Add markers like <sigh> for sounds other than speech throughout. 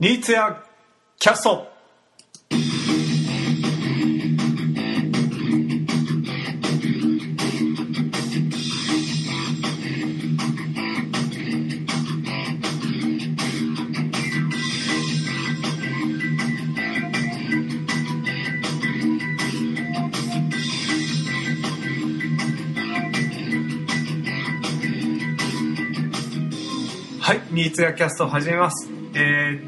ニーツやキャストはい、ニーツやキャスト始めます。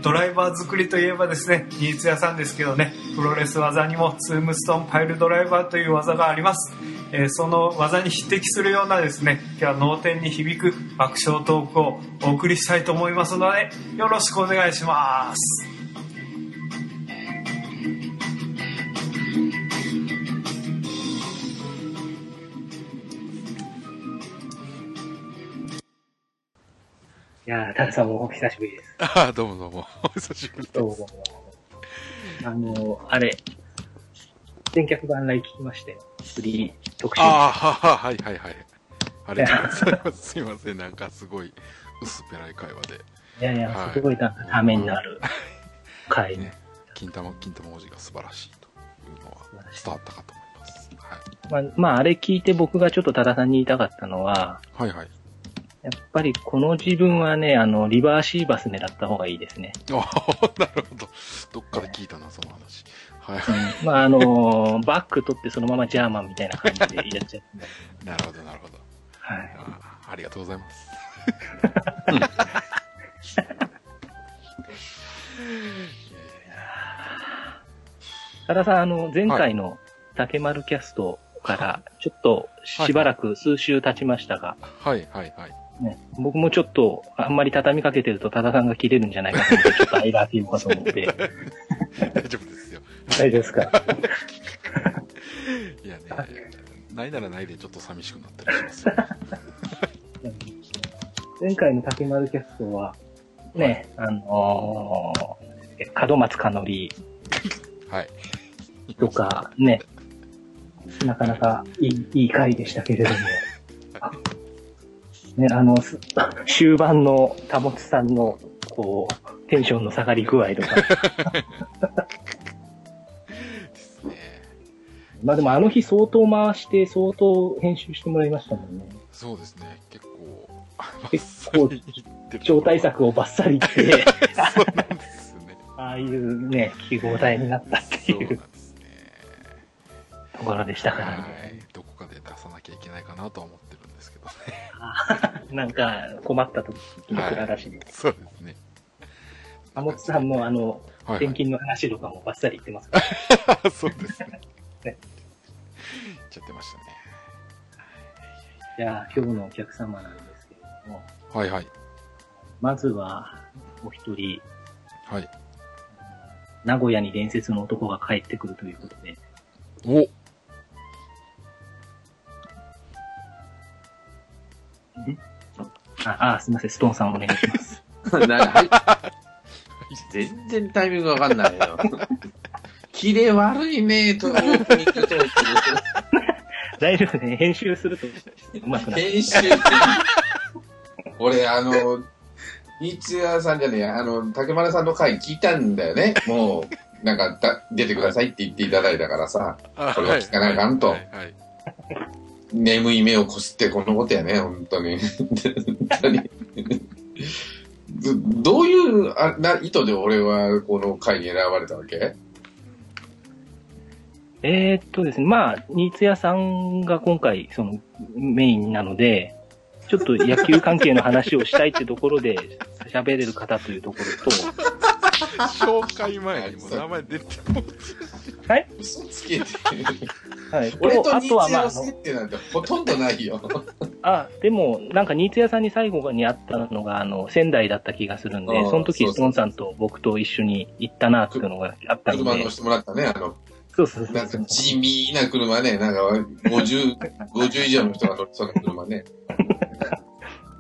ドライバー作りといえばですね、ニーツ屋さんですけどね、プロレス技にもツームストーンパイルドライバーという技があります。えーその技に匹敵するようなですね、今日は脳天に響く爆笑トークをお送りしたいと思いますので、よろしくお願いします。いやー、タカさんもお久しぶりです。<laughs> ああ、どうもどうも。お <laughs> 久しぶりどうです。も。あの、あれ、全客番来聞きまして、フリー特集。ああ、はは、はいはいはい。ありがとうございます。<laughs> すいません。なんかすごい薄っぺらい会話で。いやいや、はいすごいなんかためになる回ね、金玉、金玉文字が素晴らしいというのは伝わったかと思います。はい。まあ、まあ、あれ聞いて僕がちょっと多田さんに言いたかったのは、はいはい。やっぱりこの自分はね、あの、リバーシーバス狙った方がいいですね。あ <laughs> あ、なるほど。どっかで聞いたな、その話。はい。うん、まあ、あの、バック取ってそのままジャーマンみたいな感じでやっちゃって。<laughs> なるほど、なるほど。はい。ありがとうございます。<laughs> 多田さん、あの、前回の竹丸キャストから、ちょっとしばらく数週経ちましたが、はいはいはい。ね、僕もちょっと、あんまり畳みかけてると多田さんが切れるんじゃないかと思って、ちょっと間開けようかと思って。大丈夫ですよ。大丈夫ですか？<laughs> いやね、ないならないでちょっと寂しくなったりしますよ。<laughs> 前回の竹丸キャストは、ね、あのー、門松かのりはい。とか、ね、なかなかいいいい回でしたけれども、ね、あの、す <laughs> 終盤の田本さんの、こう、テンションの下がり具合とか、ですね。まあでもあの日相当回して、相当編集してもらいましたもんね。そうですね。結構、結構超大作をバッサリ言って、<laughs> そうなんですね。ああいうね、記号体になったっていう。ところでしたからはね。い。どこかで出さなきゃいけないかなとは思っどね。なんか困った時の蔵らしいです。そうですね。田本さんもあの、はい、転はい。勤の話とかもバッサリ言ってますか？ら。<laughs> そうですね。<laughs> ね言っちゃってましたね。じゃあ今日のお客様なんですけれども、はいはい。まずはお一人、はい。名古屋に伝説の男が帰ってくるということで、おあ、あすみません、ストーンさんお願いします。<laughs> なはい。全然タイミングわかんないよ。<laughs> キレ悪いねと、オープニングトーク大丈夫ね、編集するとうまくなる。編集。俺、あの、ニーツヤさんじゃねえや、あの、竹丸さんの回聞いたんだよね。もう、なんかだ、出てくださいって言っていただいたからさ、あこれは聞かなあかんとはいはい。眠い目をこすってこのことやね、本当に。<laughs> <laughs> どどういうあな意図で俺はこの回に選ばれたわけ？えーっとですね、まあ、ニーツ屋さんが今回、その、メインなので、ちょっと野球関係の話をしたいってところで喋れる方というところ <laughs> 紹介前にも名前出ても嘘つけて。と、はい。俺とニーツヤのまああの、接点なんてほとんどないよ。あ、でも、なんか、ニーツ屋さんに最後に会ったのが、あの、仙台だった気がするんでその時、スンさんと僕と一緒に行ったなっていうのがあったので車乗、せてもらったね、あの、そうそうそなかうんそう。地味な車ね、なんか50、<laughs> 50以上の人が乗ってそうな車ね。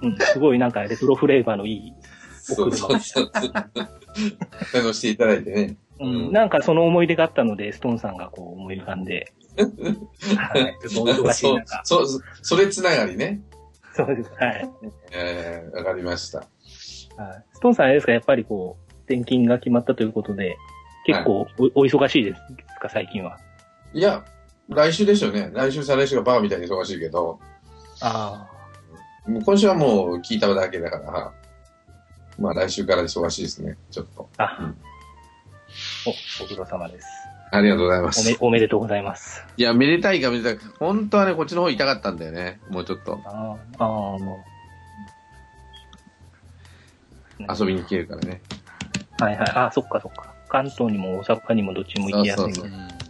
うん、すごいなんかレトロフレーバーのいい、そうそうそう。<laughs> 乗せていただいてね。うんうんなんかその思い出があったので、ストーンさんがこう思い浮かんで、はい。ちょっとお忙しいそう中、そう、それつながりね。そうです。はい。えー、わかりました。はいストーンさんあれですか、やっぱりこう、転勤が決まったということで、結構お,、お忙しいですか、最近は？いや、来週でしょうね。来週、再来週がバカみたいに忙しいけど、あもう今週はもう聞いただけだから、まあ来週から忙しいですね、ちょっと。あ。あ、うんお、ご苦労様です。ありがとうございまおめす。、おめでとうございます。いや、めでたいかめでたいか。本当はね、こっちの方痛かったんだよね。もうちょっとああ、もう。遊びに来れるからね。はいはい。あ、そっかそっか。関東にも大阪にもどっちも行きやすい。そうそううん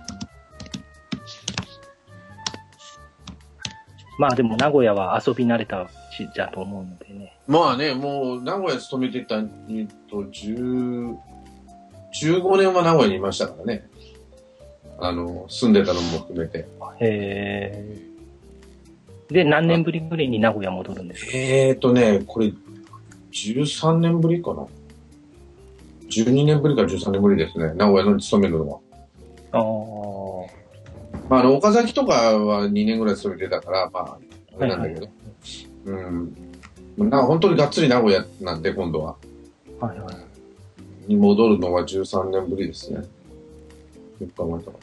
まあでも名古屋は遊び慣れた地だと思うのでね。まあね、もう名古屋勤めてた、えっと、10、15年は名古屋にいましたからね。あの、住んでたのも含めて。へえ。で、何年ぶりぐらいに名古屋戻るんですか？えーとね、これ、13年ぶりかな。12年ぶりか13年ぶりですね。名古屋の勤めるのは。ああ。まあ、あの、岡崎とかは2年ぐらい勤めてたから、まあ、あれなんだけど。うん。な本当にがっつり名古屋なんで、今度は。はいはい。に戻るのは13年ぶりですね。よく考えたら。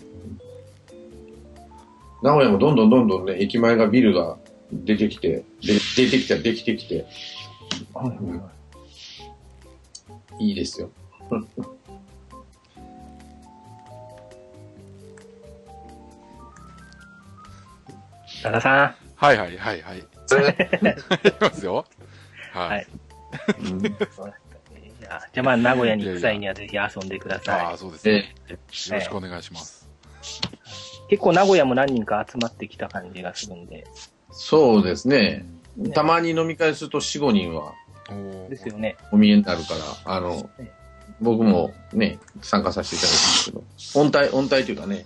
名古屋もどんどんどんどんね、駅前がビルが出てきて、で出てきた、できてきて、はいはいですよ。多田さはいはいはいはい。<laughs> いきますよ。ははいい。うんん。そういやじゃあまあ名古屋に行く際にはぜひ遊んでくだあさあ、そうですね。で、よろしくお願いします。い。結構名古屋も何人か集まってきた感じがするんで。そうですね。ねたまに飲み会すると4、5人はですよね。お見えになるから、あのね、僕もね、参加させていただくんですけど、音体、音体というかね、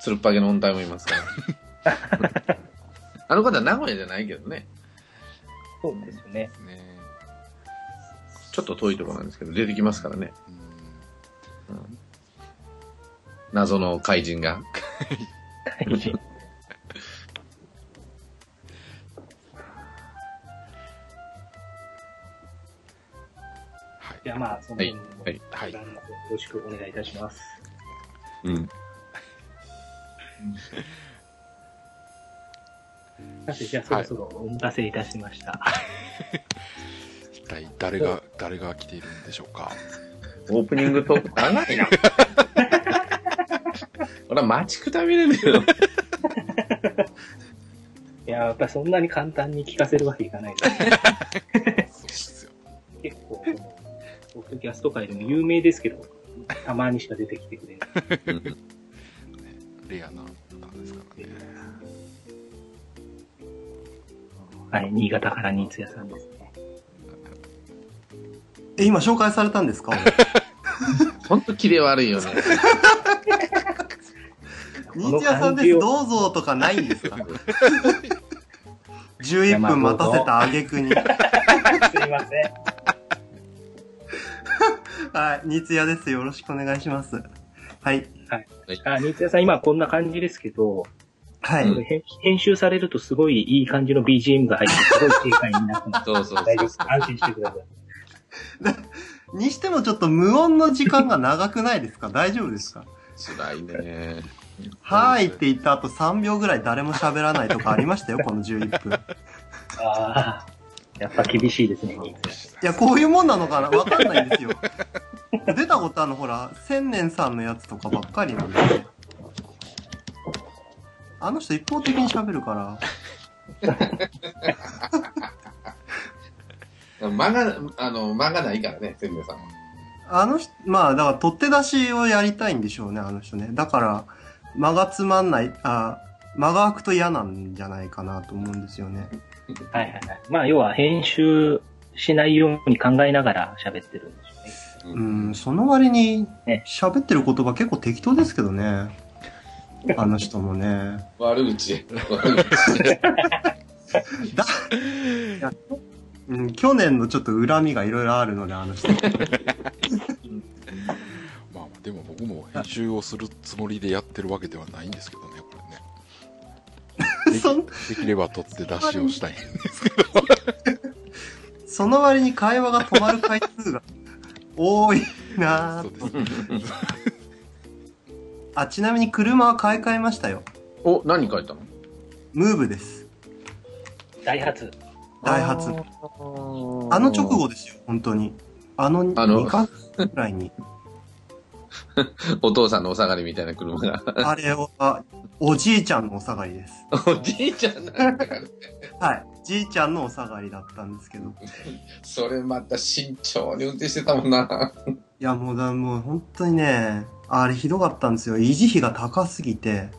つるっぱげの音体もいますから。<laughs> <laughs> あの方は名古屋じゃないけどね、そうですよね。ねちょっと遠いところなんですけど、出てきますからね。うん謎の怪人が。はい。じゃあまあ、その辺も、はいはいよろしくお願いいたします。うん。さて、じゃあそろそろお待たせいたしました。一 <laughs> 体誰が、誰が来ているんでしょうか？オープニングトーク長いな。<laughs> 俺は待ちくたびれるよ。いや、やっぱりそんなに簡単に聞かせるわけいかないです。そうですよ。結構、ポッドキャスト界でも有名ですけど、たまにしか出てきてくれない。<laughs> レアな方ですからね。はい、新潟から新津屋さんですね。え、今紹介されたんですか？ほんとキレ悪いよね。<laughs> 忍者さんです、どうぞとかないんですか <laughs> ?11 分待たせた挙句に。<laughs> すいません。はい、ニツヤです。よろしくお願いします。はい。あ、新津屋さん今こんな感じですけど、はい。うん編編集されるとすごいいい感じの BGM が入って、すごい正解になってます。そうそう大丈夫そうです。安心してください。<laughs> にしてもちょっと無音の時間が長くないですか？大丈夫ですか？辛いね。はいって言った後3秒ぐらい誰も喋らないとかありましたよ、この11分。いああ、やっぱ厳しいですね、新津屋。や、こういうもんなのかな？わかんないんですよ。出たことあるの、ほら、千年さんのやつとかばっかりなんで。あの人一方的に喋るから。間が、あの、間がないからね、千年さんは。あの人、まあ、だから取って出しをやりたいんでしょうね、あの人ね。だから、間がつまんない、あ、間が空くと嫌なんじゃないかなと思うんですよね。はいはいはい。まあ、要は編集しないように考えながら喋ってるんでしょうね。うん、その割にね、喋ってる言葉結構適当ですけどね。<laughs> あの人もね。悪口。悪口。<laughs> だ、いやうん、去年のちょっと恨みがいろいろあるので、あの人。<laughs> まあまあ、でも僕も編集をするつもりでやってるわけではないんですけどね、これね。<laughs> そんできれば取って出しをしたい。その割に会話が止まる回数が多いな <laughs> そうぁです。あ、ちなみに車は買い替えましたよ。お、何書いたの？ムーブです。ダイハツ。ダイハツ。ああの直後ですよ、本当に。あのあの2ヶ月くらいに。お父さんのお下がりみたいな車が。あれは、おじいちゃんのお下がりです。おじいちゃんなんだから。はい。じいちゃんのお下がりだったんですけど。それまた慎重に運転してたもんな。いや、もうだ、もう本当にね、あれひどかったんですよ。維持費が高すぎて。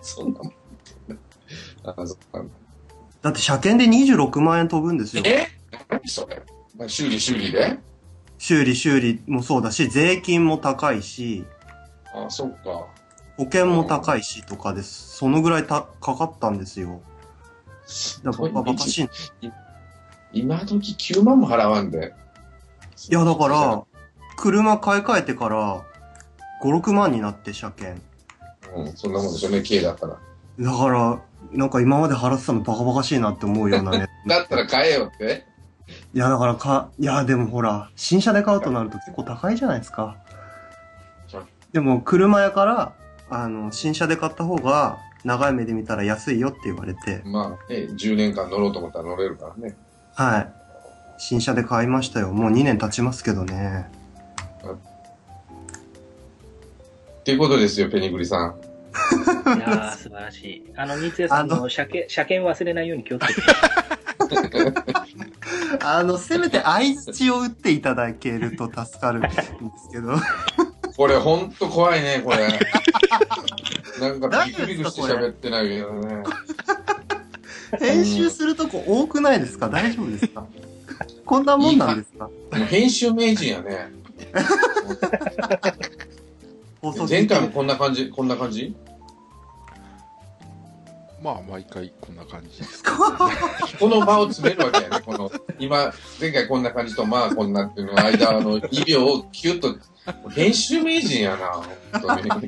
そんなもん。あ、そっか。だって車検で26万円飛ぶんですよ。え？何それ？まあ修理修理で？修理修理もそうだし、税金も高いし、あ、そっか。保険も高いしとかです。そのぐらいたかかったんですよ。だからバカしい。い今時9万も払わんで。や、だから、車買い替えてから、5、6万になって車検。うん、そんなもんでしょ？うね、軽だったら。だから、なんか今まで払ってたのバカバカしいなって思うようなね。<laughs> だったら買えよって。いや、だからか、いや、でもほら、新車で買うとなると結構高いじゃないですか。でも、車屋から、あの、新車で買った方が、長い目で見たら安いよって言われて、まあ、ね、10年間乗ろうと思ったら乗れるからね。はい。新車で買いましたよ。もう2年経ちますけどね。っていうことですよ、ペニグリさん。いやー、素晴らしい。あの、三ツ矢さんあの車検、車検忘れないように気をつけて。<laughs> あの、せめて相槌を打っていただけると助かるんですけど。これほんと怖いね、これ。<laughs> なんかビクビクして喋ってないけどね。編集するとこ多くないですか？大丈夫ですか？こんなもんなんですかもう編集名人やね。<laughs> 放送前回もこんな感じ、こんな感じ？まあ、毎回こんな感じです <laughs> この場を詰めるわけやね。この、今、前回こんな感じと、まあこんなっていうの間の2秒をキュッと、編集名人やな、本当に。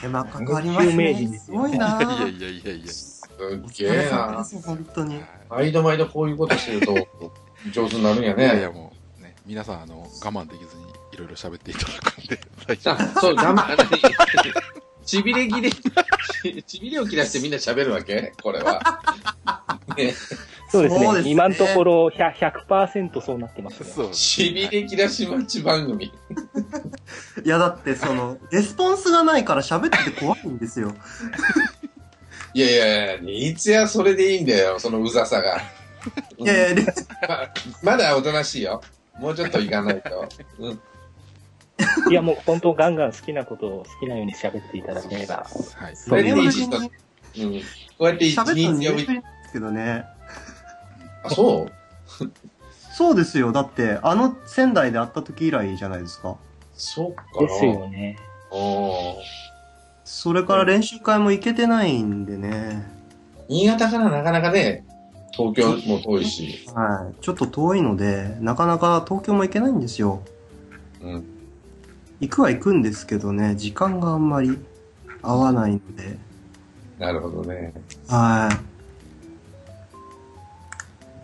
手間かかります有名人ね。ですごいないやいやいやいや。すおっげえな本当に。毎度毎度こういうことしてると、上手になるんやね。いやいやもう、ね、皆さん、あの、我慢できずにいろいろ喋っていただくんで、大丈夫。あ、そう、我慢、<laughs> ちびれ切れ、ち <laughs> ちびれを切らしてみんな喋るわけ？これは。<laughs> ね、そうですね。そうですね今のところ100 100%そうなってますね。そう。ちびれ切らし待ち番組。いや、だってその、レスポンスがないから喋ってて怖いんですよ。いやいやいや、いつやそれでいいんだよ、そのうざさが。いやいや、でまだおとなしいよ。もうちょっといかないと。うん。いや、もう本当ガンガン好きなことを好きなように喋っていただければ。はい。それでいいし、うん。こうやって一喋ったの日呼びすけどね。あ、そう？<laughs> そうですよ。だって、あの仙台で会った時以来じゃないですか。そうかな。ですよね。おーそれから練習会も行けてないんでね。新潟からなかなかね、東京も遠いし。はい。ちょっと遠いので、なかなか東京も行けないんですよ。うん。行くは行くんですけどね、時間があんまり合わないので。なるほどね。は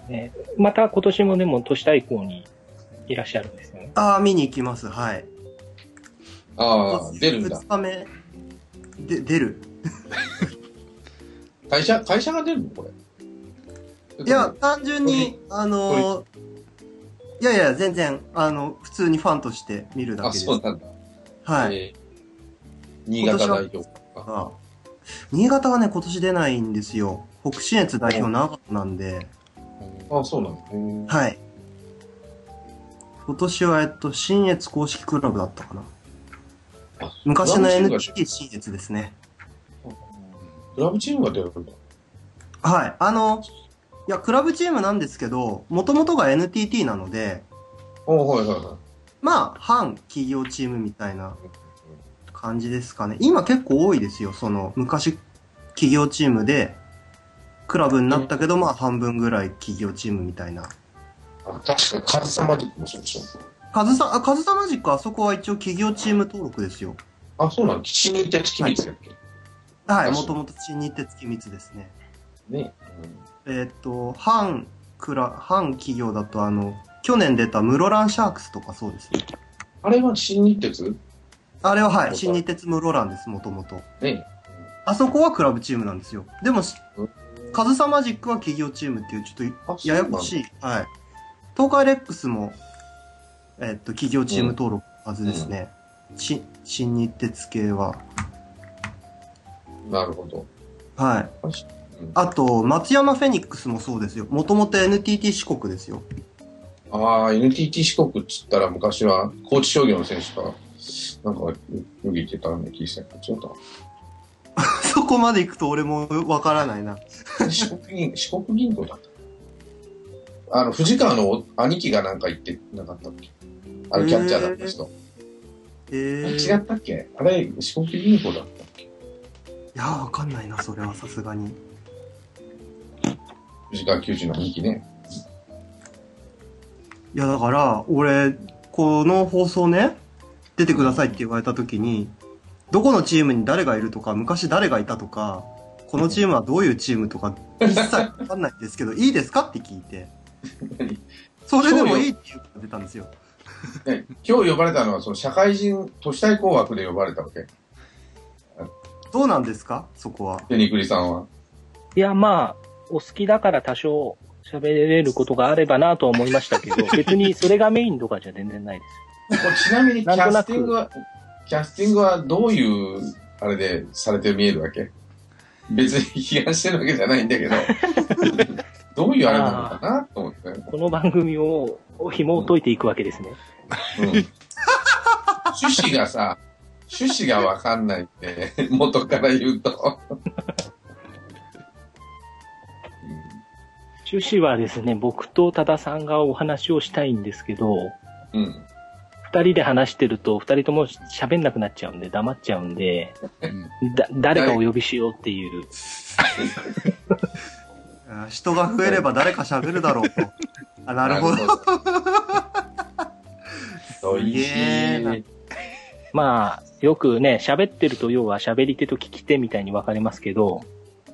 い。ねまた今年もでも都市対抗にいらっしゃるんですよね。ああ、見に行きます。はい。ああ、出るんだ2。日目。で、出る。<laughs> 会社、会社が出るの？これ。いや、単純に、あのーいやいや、全然、あの、普通にファンとして見るだあ、けです。そうなんだ。はい。えー新潟代表か。あ新潟はね、今年出ないんですよ。北信越代表長野なんで、あ、そうなんだ。はい。今年は、えっと、信越公式クラブだったかな。あ昔の NTT 信越ですね。クラブチームが出るんだ。はい。あの、いや、クラブチームなんですけど、もともとが NTT なので、おはいはいはまあ、反企業チームみたいな感じですかね。今結構多いですよ。その、昔、企業チームで、クラブになったけど、まあ、半分ぐらい企業チームみたいな。い。あ確かに、カズサマジックもそうでしょ。カズサ、あ、カズサマジックあそこは一応企業チーム登録ですよ。あ、そうなんだ。死にて月見つやっけ、はい、もともと新日鉄月光ですね。ね。えーっと、反、クラ、反企業だと、あの、去年出た室蘭シャークスとかそうですね。あれは新日鉄？あれははい、新日鉄室蘭です、もともと。ね。あそこはクラブチームなんですよ。でもうん、カズサマジックは企業チームっていう、ちょっあとややこしい。はい。東海レックスも、えっと、企業チーム登録のはずですね。し新日鉄系は。なるほど。はい。あと、松山フェニックスもそうですよ。もともと NTT 四国ですよ。ああ、NTT 四国っつったら昔は高知商業の選手が、なんか、よく言ってたんで聞いてたけど、違った <laughs> そこまで行くと俺もわからないな。四国銀、<laughs> 四国銀行だった。あの、藤川の兄貴がなんか言ってなかったっけ？あれキャッチャーだった人。えー、違ったっけ？あれ、四国銀行だったっけ？いやー、わかんないな、それはさすがに。藤川球児の兄貴ね。いや、だから、俺、この放送ね、出てくださいって言われた時に、どこのチームに誰がいるとか、昔誰がいたとか、このチームはどういうチームとか、一切わかんないんですけど、<laughs> いいですかって聞いて、<laughs> それでもいいって言うから出たんですよ。<laughs> ね今日呼ばれたのは、その社会人都市対抗枠で呼ばれたわけ？どうなんですか？そこは。テニクリさんは。いや、まあ、お好きだから多少喋れることがあればなとは思いましたけど、<laughs> 別にそれがメインとかじゃ全然ないです。<laughs> ちなみにキャスティングは、キャスティングはどういう、あれでされて見えるわけ？別に批判してるわけじゃないんだけど、<laughs> どういうあれなのかなと思って。この番組を紐を解いていくわけですね。うん。趣旨がさ、趣旨がわかんないって、元から言うと。趣旨はですね、僕と多田さんがお話をしたいんですけど、うん。二人で話してると二人とも喋んなくなっちゃうんで、黙っちゃうんで、うんだ、誰かお呼びしようっていう。あ <laughs> 人が増えれば誰か喋るだろうと。あ、なるほど。すげえなまあ、よくね、喋ってると要は喋り手と聞き手みたいに分かれますけど、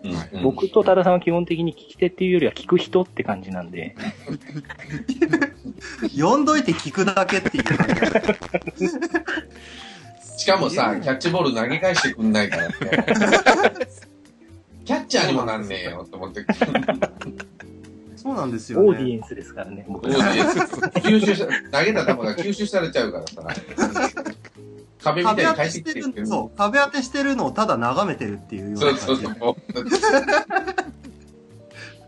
うん僕と多田さんは基本的に聞き手っていうよりは聞く人って感じなんで、呼んどいて聞くだけっていう。しかもさ、キャッチボール投げ返してくんないからね。<laughs> キャッチャーにもなんねえよって思って。そうなんですよオーディね。エンスですからね、僕オーディエンス吸収し、投げた球が吸収されちゃうからさ。壁みたいに返してる、きてる。そう、壁当てしてるのをただ眺めてるっていうようそうな感じで。そうそう。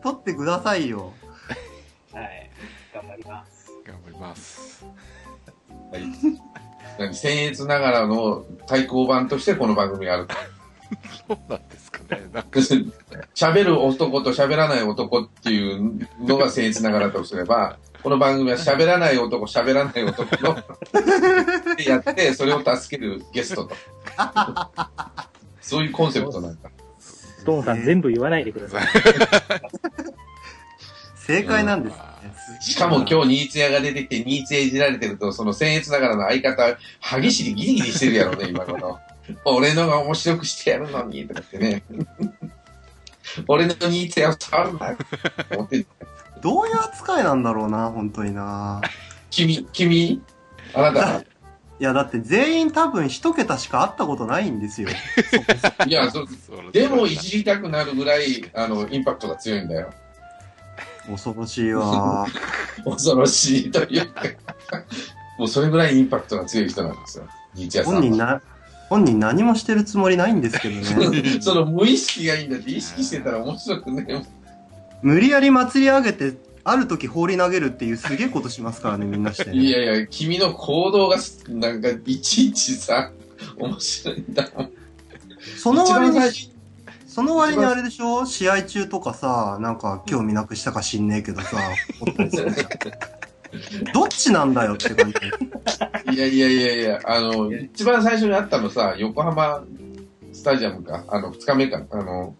取ってくださいよ。はい。頑張ります。頑張ります。はい。何僭越ながらの対抗版としてこの番組がある。そうなんですかね。なんか、<laughs> 喋る男と喋らない男っていうのが僭越ながらとすれば、この番組は喋らない男、喋らない男の、でやって、それを助けるゲストと。そういうコンセプトなんだ。ストーンさん全部言わないでください。正解なんですね。しかも今日ニーツヤが出てきて、ニーツヤいじられてると、その僭越ながらの相方、歯ぎしりギリギリしてるやろね、今頃。俺のが面白くしてやるのに、とかってね。俺のニーツヤを触るな、思ってどういう扱いなんだろうな、本当にな。君、君、あなた、いや、だって全員多分一桁しか会ったことないんですよ。<laughs> いや、そでもいじりたくなるぐらい、あの、インパクトが強いんだよ。恐ろしいわ。<laughs> 恐ろしいというか、もうそれぐらいインパクトが強い人なんですよ。本人な、本人何もしてるつもりないんですけどね。<laughs> その無意識がいいんだって、意識してたら面白くね。無理やり祭り上げて、ある時放り投げるっていうすげえことしますからね、みんなして、ね。いやいや、君の行動が、なんか、いちいちさ、面白いんだもん。その割にその割にあれでしょ？試合中とかさ、なんか興味なくしたか知んねえけどさ、<laughs> どっちなんだよって感じ。いやいやいやいや、あの、一番最初に会ったのさ、横浜スタジアムか、あの、二日目か、あの、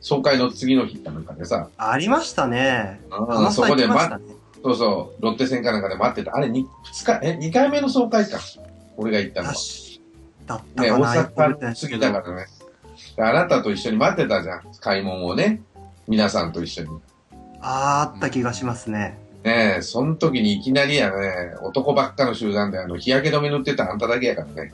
総会の次の日かなんかでさ、ありましたね。あそこで、ま。そうそう、ロッテ戦かなんかで待ってた。あれ、に二日、え、二回目の総会か。俺が行ったのは。だったね、大阪過ぎだからね。あなたと一緒に待ってたじゃん。買い物をね。皆さんと一緒に。あーあった気がしますね。ねえ、その時にいきなりやね、男ばっかの集団であの、日焼け止め塗ってたあんただけやからね。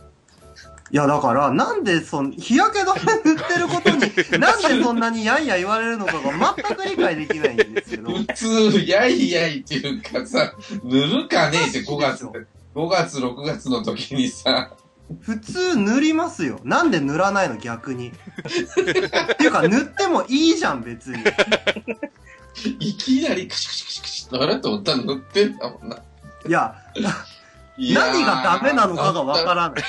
いや、だから、なんでそん、日焼け止め塗ってることに、なんでそんなにやんや言われるのかが全く理解できないんですけど。普通、やいやいっていうかさ、塗るかねえって <laughs> 5月、5月、6月の時にさ、普通塗りますよ。なんで塗らないの逆に。<laughs> っていうか、塗ってもいいじゃん、別に。いきなりクシクシクシクシあれ？と思ったら塗ってんだもんな。いや、いやー何がダメなのかがわからない。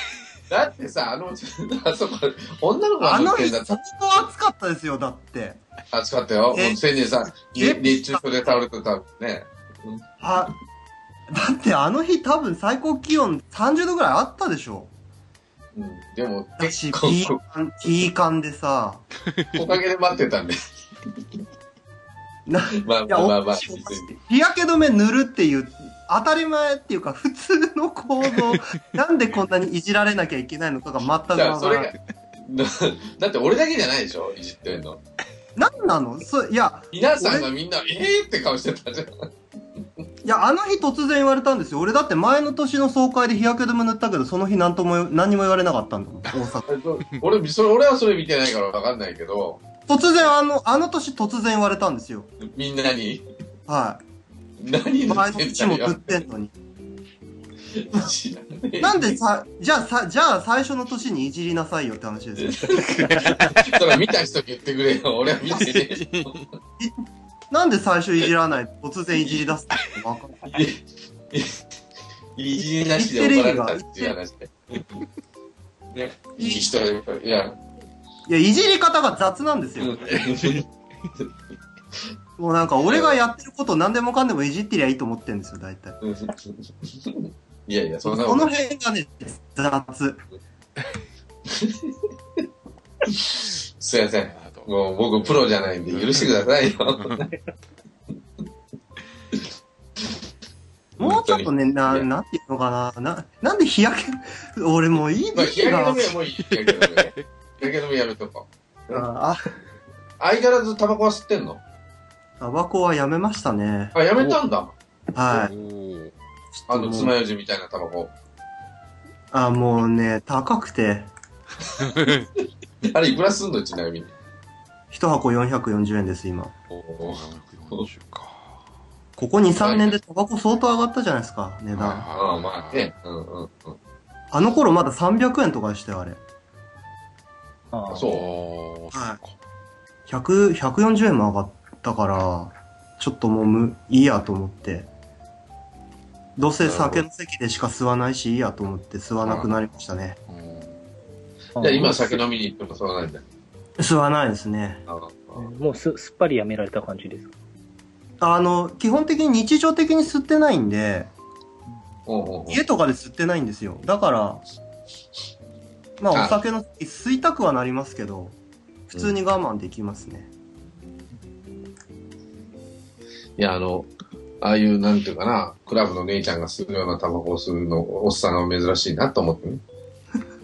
だってさ、あの、あそこ、女の子があの日、塗ってんだ相当暑かったですよ、だって。暑かったよ。もうえ千年さん、え熱中症で倒れてたね。あ、だってあの日多分最高気温30度ぐらいあったでしょ。うん。でも、私、結構、P 缶、P 缶でさ、おかげで待ってたんで。な、<laughs> まあいや、まあまあまあ、お日焼け止め塗るっていう、当たり前っていうか、普通の行動、<laughs> なんでこんなにいじられなきゃいけないのかが全くだからない。<laughs> だだって俺だけじゃないでしょ？いじってんの。なんなの？そいや、皆さんがみんな、えーって顔してたじゃん。いや、あの日突然言われたんですよ。俺だって前の年の総会で日焼け止め塗ったけど、その日何とも、何にも言われなかったんだもん、大阪。<laughs> 俺、それ、俺はそれ見てないからわかんないけど、突然あの、あの年突然言われたんですよ。みんなに、は何い。前の塗ってんだよ年も塗っ。てんのに。なんでさ、じゃあさ、じゃあ最初の年にいじりなさいよって話ですよ。<laughs> それ見た人言ってくれよ。俺は見てね。なんで最初いじらない突然いじり出すのかわかんない。いじりなしで怒られたっていう話で。ね、いい人いや、いや、いじり方が雑なんですよ。もうなんか俺がやってること何でもかんでもいじってりゃいいと思ってるんですよ、大体。<laughs> いやいや、そんなこの。辺がね、雑。すいません。もう僕プロじゃないんで許してくださいよ。<laughs> もうちょっとね、な、なんていうのかな。な、なんで日焼け、俺もういいまあ、時期が日焼け止め。はもういい。日焼け止め。日焼け止めやめとこう。あ、相変わらずタバコは吸ってんの？タバコはやめましたね。あ、やめたんだ。はい。あの、爪楊枝みたいなタバコ。あ、もうね、高くて、<laughs> あれいくらすんのちなみに。一箱440円です、今。おー740か。ここ2、3年でタバコ相当上がったじゃないですか、値段。ああ、まあね。うんうんうん。あの頃まだ300円とかでしたよ、あれ。ああそうはいそっか100、140円も上がったから、ちょっともうむ、いいやと思って。どうせ酒の席でしか吸わないし、いいやと思って吸わなくなりましたね。うんじゃあ今酒飲みに行ってもそうなんだ。吸わないですね。もうすすっぱりやめられた感じですか？あの、基本的に日常的に吸ってないんで、家とかで吸ってないんですよ。だから、まああお酒の席吸いたくはなりますけど、普通に我慢できますね。いや、あの、ああいう、なんていうかな、クラブの姉ちゃんが吸うようなタバコを吸うの、おっさんは珍しいなと思ってね。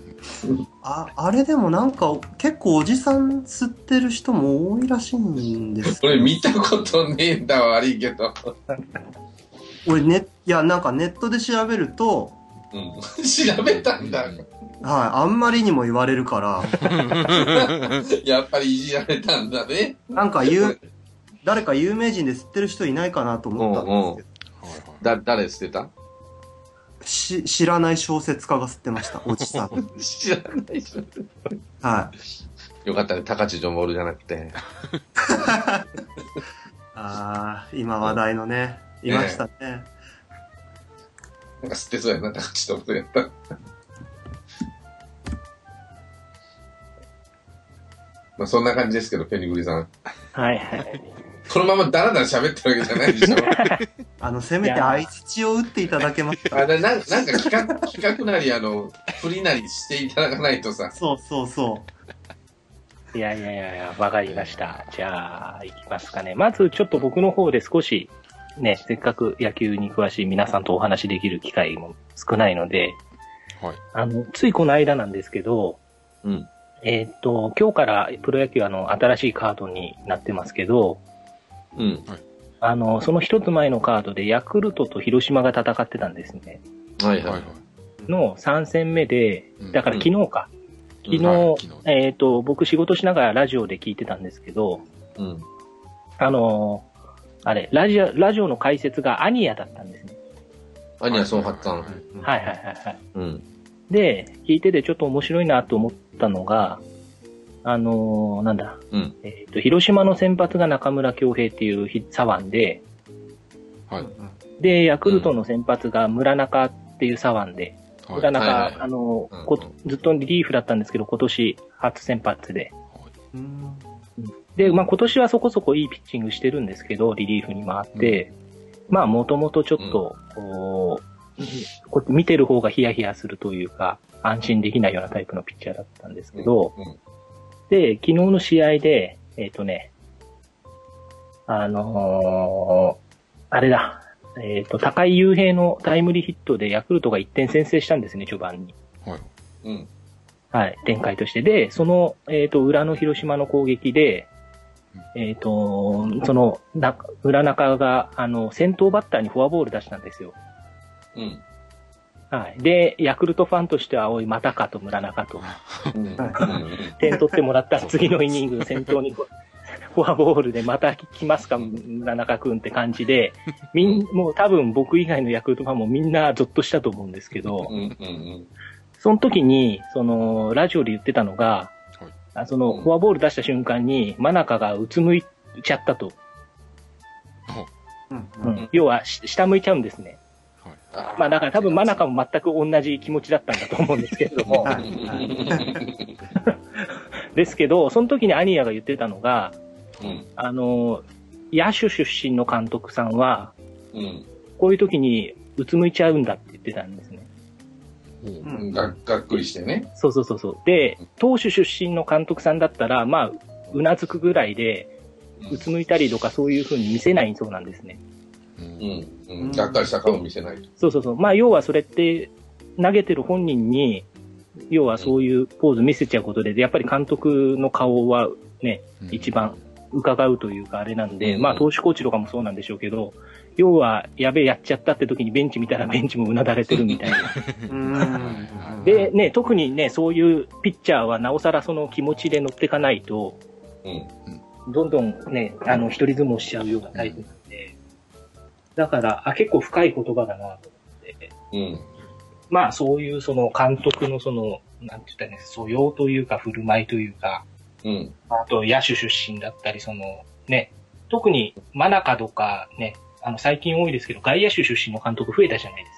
<laughs> あ、あれでもなんか結構おじさん吸ってる人も多いらしいんですけど俺見たことねえんだ悪いけど。俺ね、いやなんかネットで調べると、うん。<laughs> 調べたんだ。はい、あんまりにも言われるから、<laughs> やっぱりいじられたんだね。なんか言う、誰か有名人で吸ってる人いないかなと思ったんですけはいはいだ、誰捨てた？ど、し知らない小説家が吸ってました、<laughs> おじさん。知らない人。はい。よかったね、高知ジョンボールじゃなくて。<laughs> あー、今話題のね、いましたね。なんか吸ってそうやな、高知ジョンボールやった。まあそんな感じですけど、ペニグリさん。はいはい。このままダラダラ喋ってるわけじゃないでしょ。<laughs> あの、せめて相槌を打っていただけますか？あななんなんか企画、企画なり、あの、振りなりしていただかないとさ。そうそうそう。いやいやいやいや、わかりました。じゃあ、いきますかね。まず、ちょっと僕の方で少し、ね、せっかく野球に詳しい皆さんとお話しできる機会も少ないので、はい。あの、ついこの間なんですけど、うん。えーっと、今日からプロ野球あの、新しいカードになってますけど、うん。あの、その一つ前のカードでヤクルトと広島が戦ってたんですね。はいはいはいはい。の3戦目でう、んだから昨日か。昨日、えっ、と、僕仕事しながらラジオで聞いてたんですけど、うん。あのーあれ、ラジオ、ラジオの解説がアニヤだったんですね。アニアソン発はい刊。はいはいはいはい。うん。で、聞いててちょっと面白いなと思ったのが、あのーなんだ、うん。えっ、と、広島の先発が中村恭平っていうひ左腕で、はい。で、ヤクルトの先発が村中っていう左腕で、はい。村中、はいはいあのうんこずっとリリーフだったんですけど、今年初先発で。うん。で、まあ今年はそこそこいいピッチングしてるんですけど、リリーフに回って、まあもともとちょっと、こう、見てる方がヒヤヒヤするというか、安心できないようなタイプのピッチャーだったんですけど、うん。で、昨日の試合で、えっ、とね、あのーあれだ、えっ、と、高井雄平のタイムリーヒットでヤクルトが1点先制したんですね、序盤に。はい。うん。はい、展開として。で、その、えっ、と、裏の広島の攻撃で、えっ、と、その、な、裏中が、あの、先頭バッターにフォアボール出したんですよ。うん。はい。で、ヤクルトファンとしては、おい、またかと村中と。うん。うん。点取ってもらったら次のイニング先頭にフォアボールでまた来ますか、村中くんって感じで、みん、もう多分僕以外のヤクルトファンもみんなゾッとしたと思うんですけどう、ん。うん。その時に、その、ラジオで言ってたのが、はいあその、フォアボール出した瞬間に、真中がうつむいちゃったと。うん要は、し下向いちゃうんですね。はい。まあだから多分真中も全く同じ気持ちだったんだと思うんですけれども <laughs> ですけど、その時にアニヤが言ってたのが、うん。あの、野手出身の監督さんは、うん。こういう時にうつむいちゃうんだって言ってたんですね。ほううんががっくりしてね。そうそうそうそう。で、投手出身の監督さんだったら、まあ、うなずくぐらいで、うつむいたりとかそういう風に見せないそうなんですね。う。うんん。うん。がっかりした顔を見せないと。そうそうそう。まあ、要はそれって、投げてる本人に、要はそういうポーズ見せちゃうことで、やっぱり監督の顔はね、一番伺うというかあれなんで、うんまあ投手コーチとかもそうなんでしょうけど、要はやべえやっちゃったって時にベンチ見たらベンチもうなだれてるみたいな。うんで、ね、特にね、そういうピッチャーはなおさらその気持ちで乗っていかないと、うん。どんどんね、あの、一人相撲しちゃうようなタイプなんで、だから、あ、結構深い言葉だなと思って、うん。まあそういうその監督のその、なんて言ったらいいんですか、素養というか振る舞いというか、うん。あと野手出身だったり、そのね、特に真中とかね、あの最近多いですけど、外野手出身の監督増えたじゃないです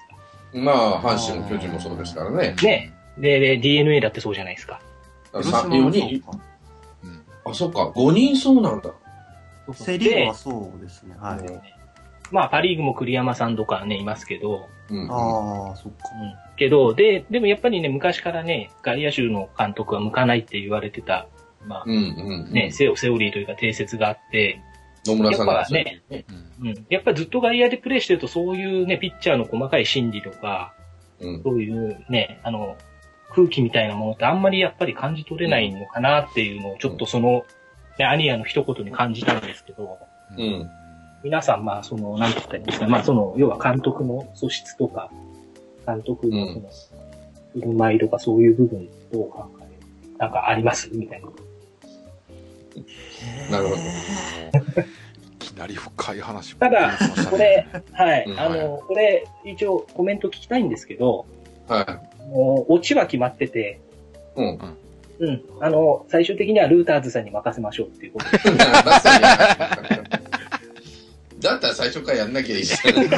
か。まあ、阪神も巨人もそうですからね。ね。で、で DNA だってそうじゃないですか。さ広島も4人？そうかうん。あ、そっか。5人そうなんだ。セリーグはそうですね。はい。でまあパリーグも栗山さんとかね、いますけど、うん。ああ、そっか。うん。けど、で、でもやっぱりね、昔からね、外野手の監督は向かないって言われてた、まあうん。うん。ね、セオセオリーというか定説があって、野村さんがやっぱねうん。うん。やっぱりずっと外野でプレーしてると、そういうね、ピッチャーの細かい心理とか、うん。そういうね、あの、空気みたいなものってあんまりやっぱり感じ取れないのかなっていうのを、ちょっとその、ね、アニアの一言に感じたんですけど、うん。皆さん、まあ、その、なんて言ったらいいんですか、まあ、その、要は監督の素質とか、監督のその、振る舞いとかそういう部分どう考えるなんかあります？みたいな。なるほど。いきなり深い話。ただ、これ、はい、うんあの、これ、一応コメント聞きたいんですけど、はもう、オチは決まってて、い。うん。うん。あの、最終的にはルーターズさんに任せましょうっていうことで。<laughs> だったら最初からやんなきゃいいじゃん。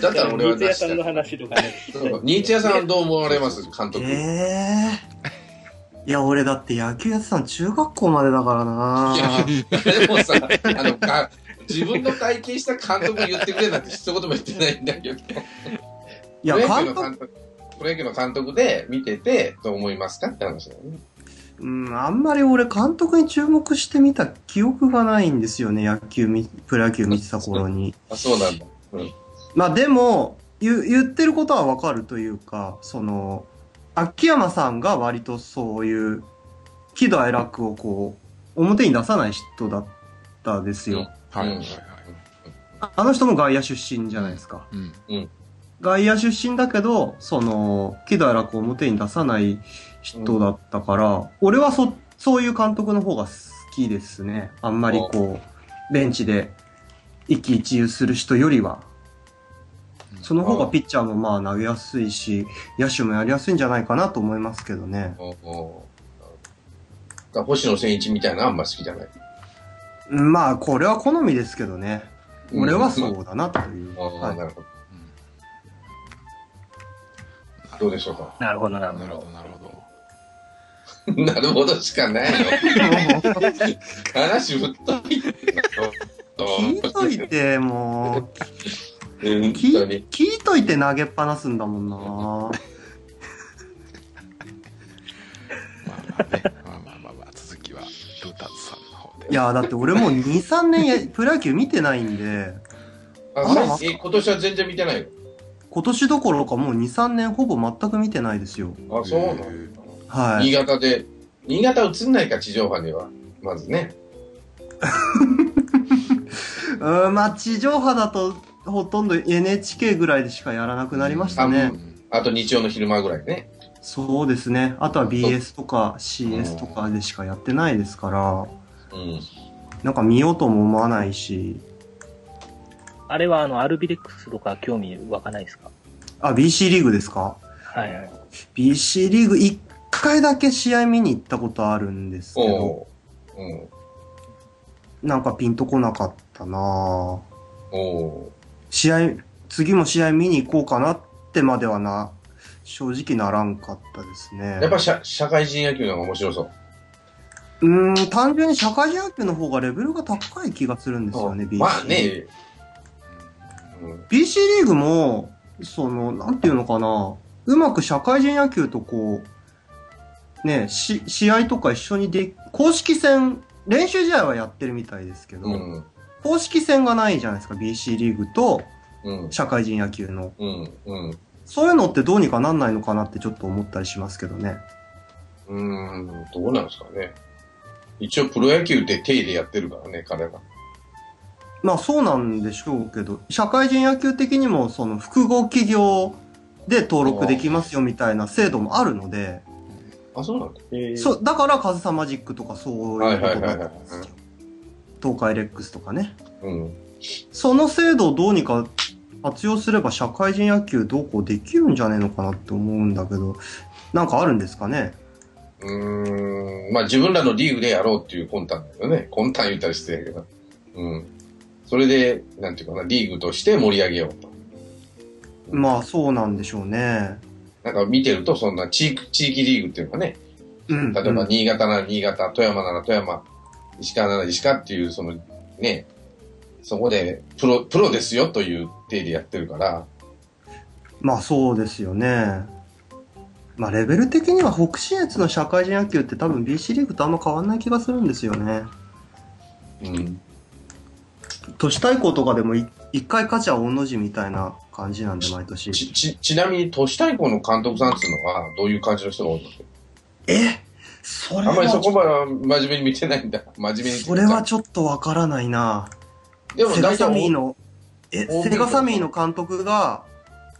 だったら俺はニーツ屋さんの話とかね。ニーチェさんはどう思われます？監督。ええいや、俺だって野球やってたの中学校までだからなでもさ、あの、か自分の体験した監督言ってくれなんて一言も言ってないんだけど。いや、プロ野監督、球の監督、プロ野球の監督で見てて、どう思いますか？って話だよね。うん、あんまり俺監督に注目してみた記憶がないんですよね、野球み、プロ野球見てた頃に。あ、そうなんだ。うん。まあでも、言う言ってることはわかるというか、その、秋山さんが割とそういう、喜怒哀楽をこう、表に出さない人だったですよ。はいはいはい。あの人も外野出身じゃないですか。うん。外野出身だけど、その、喜怒哀楽を表に出さない人だったから、俺はそ、そういう監督の方が好きですね。あんまりこう、ベンチで一喜一憂する人よりは。その方がピッチャーもまあ投げやすいし、野手もやりやすいんじゃないかなと思いますけどね。だ星野千一みたいなのはあんま好きじゃない？うんまあ、これは好みですけどね。俺はそうだなという。ああ、はいなるほど。どうでしょうか？なるほど、なるほど。なるほど、なるほど。なるほどしかないよ。話ぶっといて。聞いといて、もう、本聞い。といて投げっぱなすんだもんな。まあまあね。まあまあまあまあ、続きは、ルーターズさんの方で。いや、だって俺もう2、3年やプロ野球見てないんで、あえ今年は全然見てないよ。今年どころかもう2、3年ほぼ全く見てないですよ。あ、そうなのへーはい。新潟で、新潟映んないか、地上波には。まずね。<laughs> うん、まあ地上波だとほとんど NHK ぐらいでしかやらなくなりましたね。あと日曜の昼間ぐらいね。そうですね。あとは BS とか CS とかでしかやってないですから、うん。なんか見ようとも思わないし、あれはあの、アルビレックスとか興味湧かないですか？あ、BC リーグですか？はいはい。?BC リーグ1回だけ試合見に行ったことあるんですけど。なんかピンとこなかったなぁ。試合、次も試合見に行こうかなってまではな、正直ならんかったですね。やっぱ社社会人野球の方が面白そう。うーん、単純に社会人野球の方がレベルが高い気がするんですよね、BC。まあね。うん。BC リーグも、その、なんていうのかな、うまく社会人野球とこう、ね、し、試合とか一緒にで、公式戦、練習試合はやってるみたいですけど、うん。公式戦がないじゃないですか、BC リーグとうん。社会人野球の。うん。うん。そういうのってどうにかなんないのかなってちょっと思ったりしますけどね。うーん、どうなんですかね。一応プロ野球って手でやってるからね、彼は。まあそうなんでしょうけど、社会人野球的にもその複合企業で登録できますよみたいな制度もあるので、あ、そうなんだ。えそう、だからカズサマジックとかそういうことだったんですよ。東海レックスとかね。うん。その制度をどうにか活用すれば社会人野球どうこうできるんじゃねえのかなって思うんだけど、なんかあるんですかね？うーん、まあ自分らのリーグでやろうっていう魂胆だよね。魂胆言ったら失礼だけど。うん。それで、なんていうかな、リーグとして盛り上げようと。まあそうなんでしょうね。なんか見てると、そんな地域、地域リーグっていうかね、うん。例えばうん新潟なら新潟、富山なら富山、石川なら石川っていう、そのね、そこでプロ、プロですよという体でやってるから、まあそうですよね。まあレベル的には北信越の社会人野球って多分 BC リーグとあんま変わんない気がするんですよね。うん。都市対抗とかでもい一回勝ちは大の字みたいな感じなんで毎年。ち、ち、ちなみに都市対抗の監督さんっていうのは、どういう感じの人が多いの？えそれはあんまりそこまでは真面目に見てないんだ。真面目に。それはちょっとわからないな。でもセガサミーの、え、セガサミーの監督が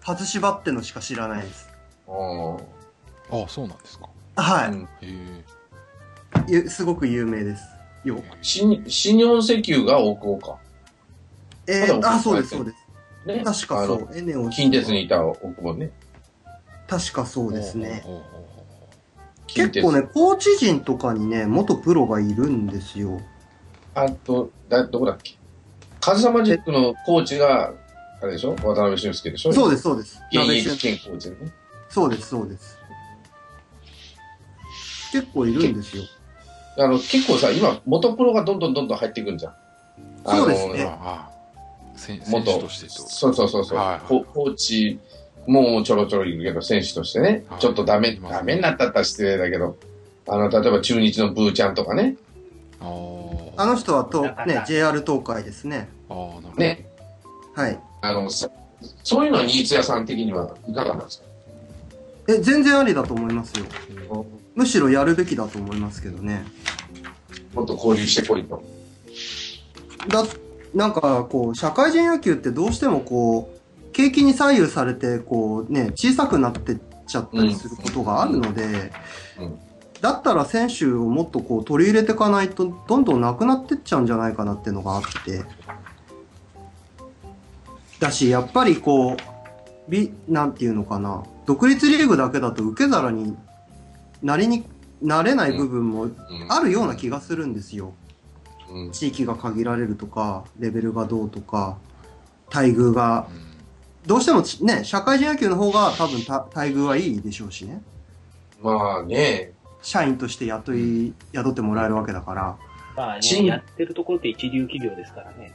外しばってのしか知らないです。うんああ、そうなんですか。はい。うんへえ。ゆすごく有名です。よ。新、新日本石油が大久保か。えー、あ、そうです、そうです。ね。確かそう。エネオス近鉄にいた大久保ね。確かそうですね。結構ね、コーチ陣とかにね、元プロがいるんですよ。あと、だ、どこだっけ？カズサマジックのコーチが、あれでしょ？渡辺俊介でしょ？そうです、そうです。現役鍋俊兼コーチでね。そうです、そうです。結構いるんですよ。あの、結構さ、今、元プロがどんどんどんどん入ってくるじゃん。そうですね選選手元としてそうそうそうそう、はいはい。ココーチもちょろちょろいるけど、選手としてね、はい。ちょっとダメ、ダメになったったら失礼だけど、あの、例えば中日のブーちゃんとかね、あの人はと、ね、JR 東海ですね。あーなるほど。ね、はい。あの、そそういうのは新津屋さん的にはいかがなんですか？え、全然ありだと思いますよ。むしろやるべきだと思いますけどね。もっと交流してこいと。だっなんかこう、社会人野球ってどうしてもこう、景気に左右されて、こうね、小さくなってっちゃったりすることがあるので、うんだったら選手をもっとこう取り入れていかないと、どんどんなくなってっちゃうんじゃないかなっていうのがあって。だし、やっぱりこう、び、なんていうのかな、独立リーグだけだと受け皿になりに、なれない部分もうんあるような気がするんですよ。うん地域が限られるとか、レベルがどうとか、待遇が、どうしてもちね、社会人野球の方が多分た待遇はいいでしょうしね。まあね、社員として雇い、雇ってもらえるわけだから。まあね、やってるところって一流企業ですからね。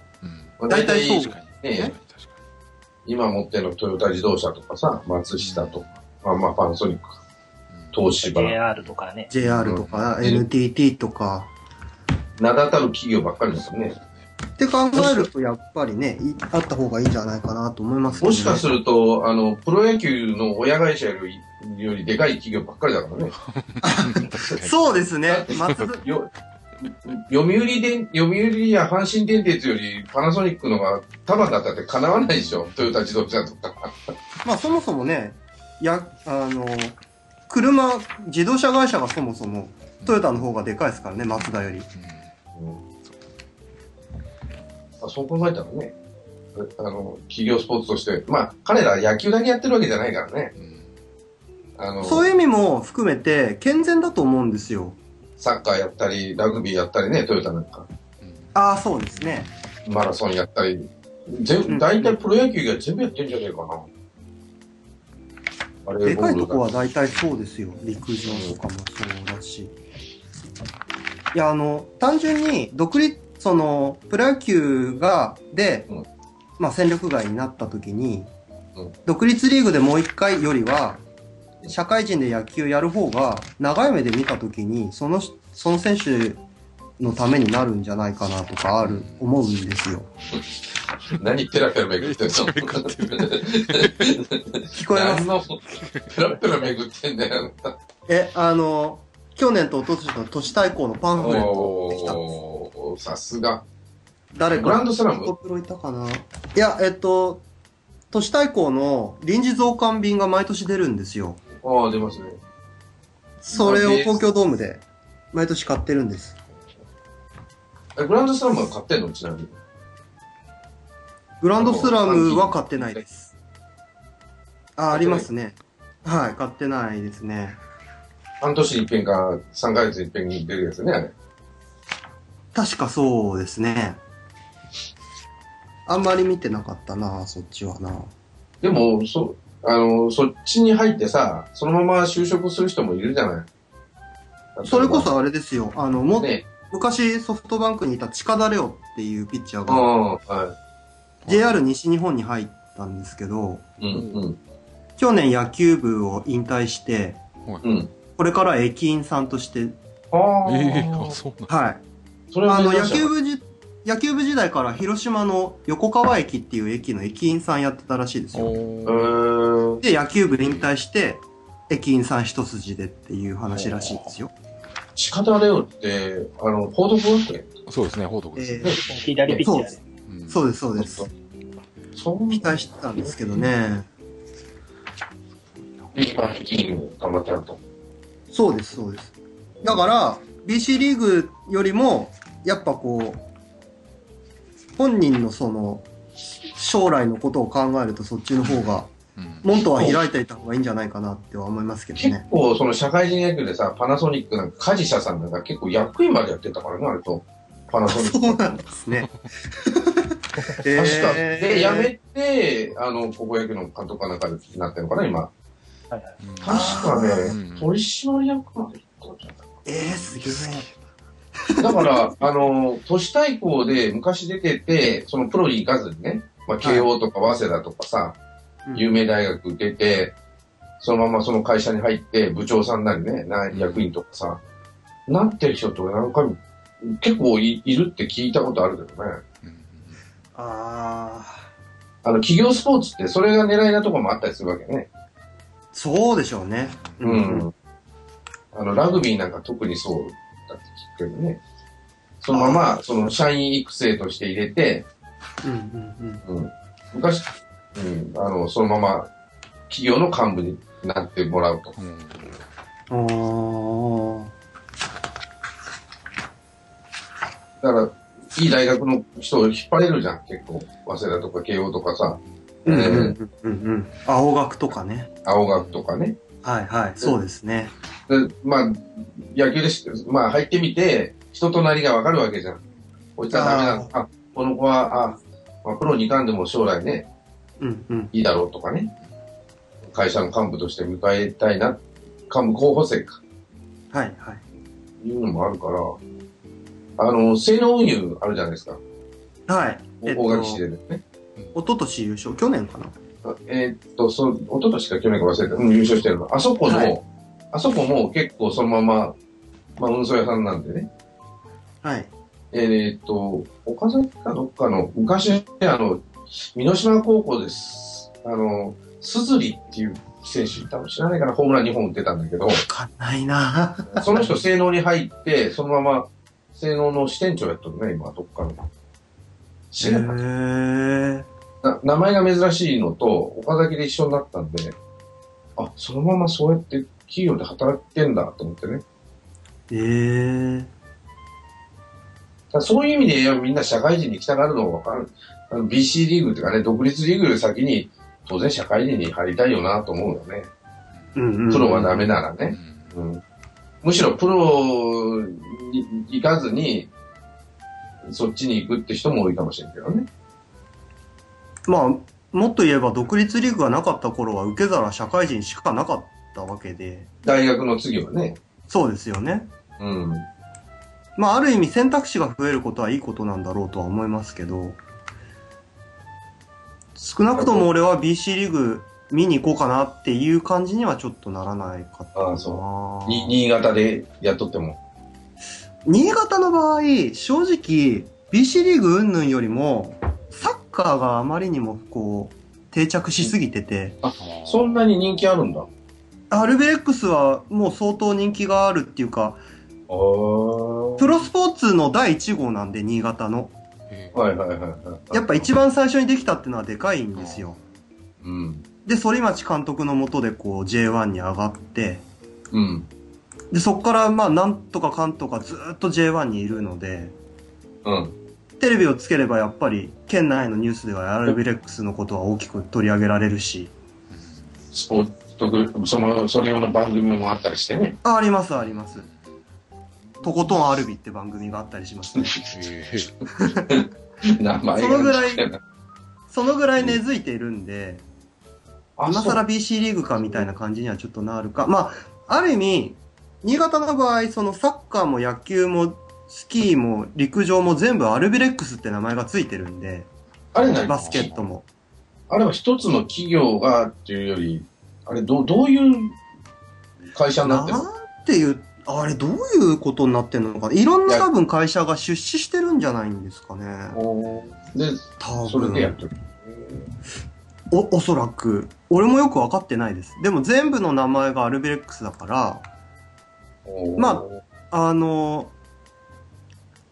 うん。大体そう確かに。ね今持ってるのトヨタ自動車とかさ、松下とか、まあまあパナソニック。東芝、JR とかね。JR とか、うん NTT とか。名だたる企業ばっかりですよね。って考えると、やっぱりね、いあった方がいいんじゃないかなと思いますけどねもしかすると、あの、プロ野球の親会社よりよりでかい企業ばっかりだからね。<laughs> そうですね。松読売で、読売や阪神電鉄よりパナソニックのが束だったって叶わないでしょ。トヨタ自動車とか。まあそもそもね、や、あの、車、自動車会社がそもそも、トヨタの方がでかいですからね、マツダより。うんあそう考えたらね、あの、企業スポーツとして、まあ、彼ら野球だけやってるわけじゃないからね。うんあの、そういう意味も含めて、健全だと思うんですよ。サッカーやったり、ラグビーやったりね、トヨタなんか。うんああ、そうですね。マラソンやったり。全うん大体プロ野球が全部やってんじゃねえかな。あれでかいとこは大体そうですよ。陸上とかもそうだし。いや、あの、単純に、独立、その、プロ野球が、で、うん。まあ戦力外になった時に、うん。独立リーグでもう一回よりは、社会人で野球やる方が、長い目で見た時に、その、その選手のためになるんじゃないかなとかある、思うんですよ。何ペラペラめぐってんの？<laughs> 聞こえます？ペラペラめぐってんだよ。え、あの、去年と一昨年の都市対抗のパンフレットを持ってきたんです。おー、さすが。誰かグランドスラム？プロいたかな？いや、えっと、都市対抗の臨時増刊便が毎年出るんですよ。ああ、出ますね。それを東京ドームで毎年買ってるんです。えグランドスラムは買ってんの？ちなみに。グランドスラムは買ってないです。あ、ありますね。はい、買ってないですね。半年に一遍か、3ヶ月に一遍に出るやつね、あれ。確かそうですね。あんまり見てなかったな、そっちはな。でも、そ、あの、そっちに入ってさ、そのまま就職する人もいるじゃない。それこそあれですよ。あの、も、ね。昔ソフトバンクにいた近田レオっていうピッチャーあがあ、は JR 西日本に入ったんですけど、い。うん、うん。去年野球部を引退して、うん。これから駅員さんとして、ああ。ええあ、そうなんはい。それはあの、野球部じ、野球部時代から広島の横川駅っていう駅の駅員さんやってたらしいですよ。で、野球部引退して、駅員さん一筋でっていう話らしいですよ。近田レオって、あの、報徳学園そうですね、報徳です。えー左ピッチャーで。うんそうです、そうです。そう期待してたんですけどね。いい感じに頑張ってやると。そうです、そうです。だから、BC リーグよりも、やっぱこう、本人のその、将来のことを考えるとそっちの方が、うん門戸は開いていた方がいいんじゃないかなっては思いますけど結ね。構、その社会人野球でさ、パナソニックなんか、梶社さんなんか結構役員までやってたからね、あれと。パナソニック。そうなんですね。確か。で、辞めて、あの、高校野球の監督かなんかになってるのかな、今。はいはい。うん確かねうん、取締役まで行ったんじゃないえー、すげえ。だから、あの、都市対抗で昔出てて、そのプロに行かずにね、まあ、慶応とか早稲田とかさ、うん。有名大学出て、そのままその会社に入って、部長さんなりね、な役員とかさ、なってる人とかなんか結構いいるって聞いたことあるけどね。うん。あー、あの、企業スポーツってそれが狙いなところもあったりするわけね。そうでしょうね。うん。あの、ラグビーなんか特にそうだって聞くけどね。そのまま、その、社員育成として入れて、うんうんうん。うん。昔、うん、あの、そのまま企業の幹部になってもらうと。うん。おー。だから、いい大学の人を引っ張れるじゃん、結構。早稲田とか慶応とかさ、うんうんうんうんうん。青学とかね。青学とかね。はいはい。そうですね。でまあ、野球でし、まあ入ってみて、人となりがわかるわけじゃん。こいつはダメなの。あこの子は、あ、まあ、プロに行かんでも将来ね、うんうん。いいだろうとかね。会社の幹部として迎えたいな。幹部候補生か。はいはい。いうのもあるから、あの、性能運輸あるじゃないですか。はい。えっと大垣市でね。一昨年優勝？去年かな？えーっと、そう、一昨年か去年か忘れた。うん、優勝してるの。あそこの、はいあそこも結構そのまま、まあ、運送屋さんなんでね。はい。えーっと、岡崎かどっかの、昔、あの、美濃島高校です。あの、鈴木っていう選手いたの知らないかなホームラン2本打ってたんだけど、わかんないなその人性能に入って、そのまま性能の支店長やっとるね、今、どっかの。知へらないー。な名前が珍しいのと、岡崎で一緒になったんで、あ、そのままそうやって企業で働いてんだと思ってね。えー。そういう意味でみんな社会人に来たがるのがわかる。あの BC リーグっていうかね、独立リーグより先に当然社会人に入りたいよなと思うよね。うんうんうん。プロはダメならね。うん、むしろプロに行かずに、そっちに行くって人も多いかもしれんけどね。まあ、もっと言えば独立リーグがなかった頃は受け皿社会人しかなかったわけで、大学の次はね。そうですよね。うん。まあ、ある意味選択肢が増えることはいいことなんだろうとは思いますけど、少なくとも俺は BC リーグ見に行こうかなっていう感じにはちょっとならないかったああ、そう。に新潟でやっとっても。新潟の場合、正直、BC リーグ云々よりも、カーがあまりにもこう、定着しすぎてて、そんなに人気あるんだ。アルビレックスはもう相当人気があるっていうか、ああ。プロスポーツの第1号なんで、新潟の。えはいはいはいはい。やっぱ一番最初にできたっていうのはでかいんですよ。うん。で、反町監督のもとでこう J1 に上がって、うん。で、そこからまあなんとかかんとかずっと J1 にいるので、うん。テレビをつければやっぱり県内のニュースではアルビレックスのことは大きく取り上げられるし、スポーツ特、その、それ用の番組もあったりしてね。あ、ありますあります。とことんアルビって番組があったりしますね。そのぐらい <laughs> そのぐらい根付いているんで、あ、今更 BC リーグかみたいな感じにはちょっとなるか。まあ、ある意味、新潟の場合、そのサッカーも野球もスキーも陸上も全部アルビレックスって名前がついてるんで、あれ何？バスケットも。あれは一つの企業がっていうより、あれどう、どういう会社になってるなんていう、あれどういうことになってんのかないろんな多分会社が出資してるんじゃないんですかね。ので、多それでやっ分。てる？お、おそらく。俺もよくわかってないです。でも全部の名前がアルビレックスだから、まあの、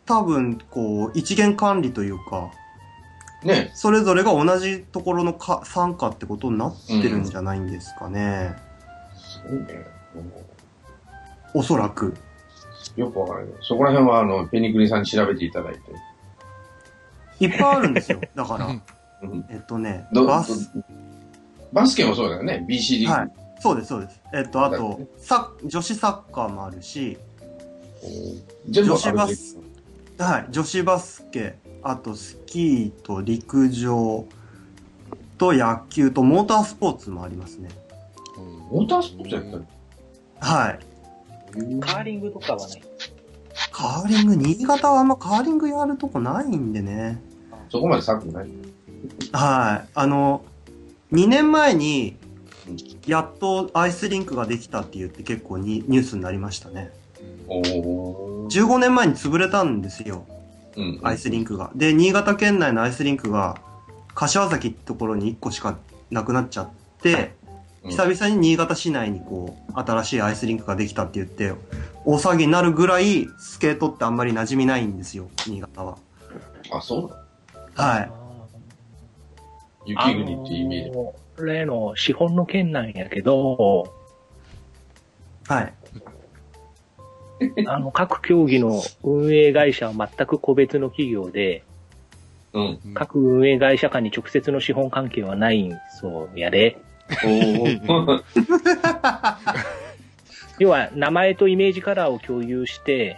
多分、こう、一元管理というか、ね、それぞれが同じところのか参加ってことになってるんじゃないんですかね。すごいね。おそらく。よくわからない。そこら辺は、あの、ペニクリさんに調べていただいて。いっぱいあるんですよ。だから、うんえっとね、どバス、バスケもそうだよね、BC リーグ。はいそうです、そうです。えっと、あとね、サ女子サッカーもあるし、女子バスはい、女子バスケ、あとスキーと陸上と野球とモータースポーツもありますね。モータースポーツやったり。はい。カーリングとかはない？カーリング、新潟はあんまカーリングやるとこないんでね。そこまでさっくない？はい。あの、2年前に、やっとアイスリンクができたって言って結構にニュースになりましたね。おー。15年前に潰れたんですよ、うん。アイスリンクが。で、新潟県内のアイスリンクが、柏崎ってところに1個しかなくなっちゃって、うん久々に新潟市内にこう、新しいアイスリンクができたって言って、大騒ぎになるぐらい、スケートってあんまり馴染みないんですよ、新潟は。あ、そうだ。はい。雪国っていうイメージ。あの例の資本の件なんやけど、はい。あの、各競技の運営会社は全く個別の企業で、うん。各運営会社間に直接の資本関係はないんそうやで。要は、名前とイメージカラーを共有して、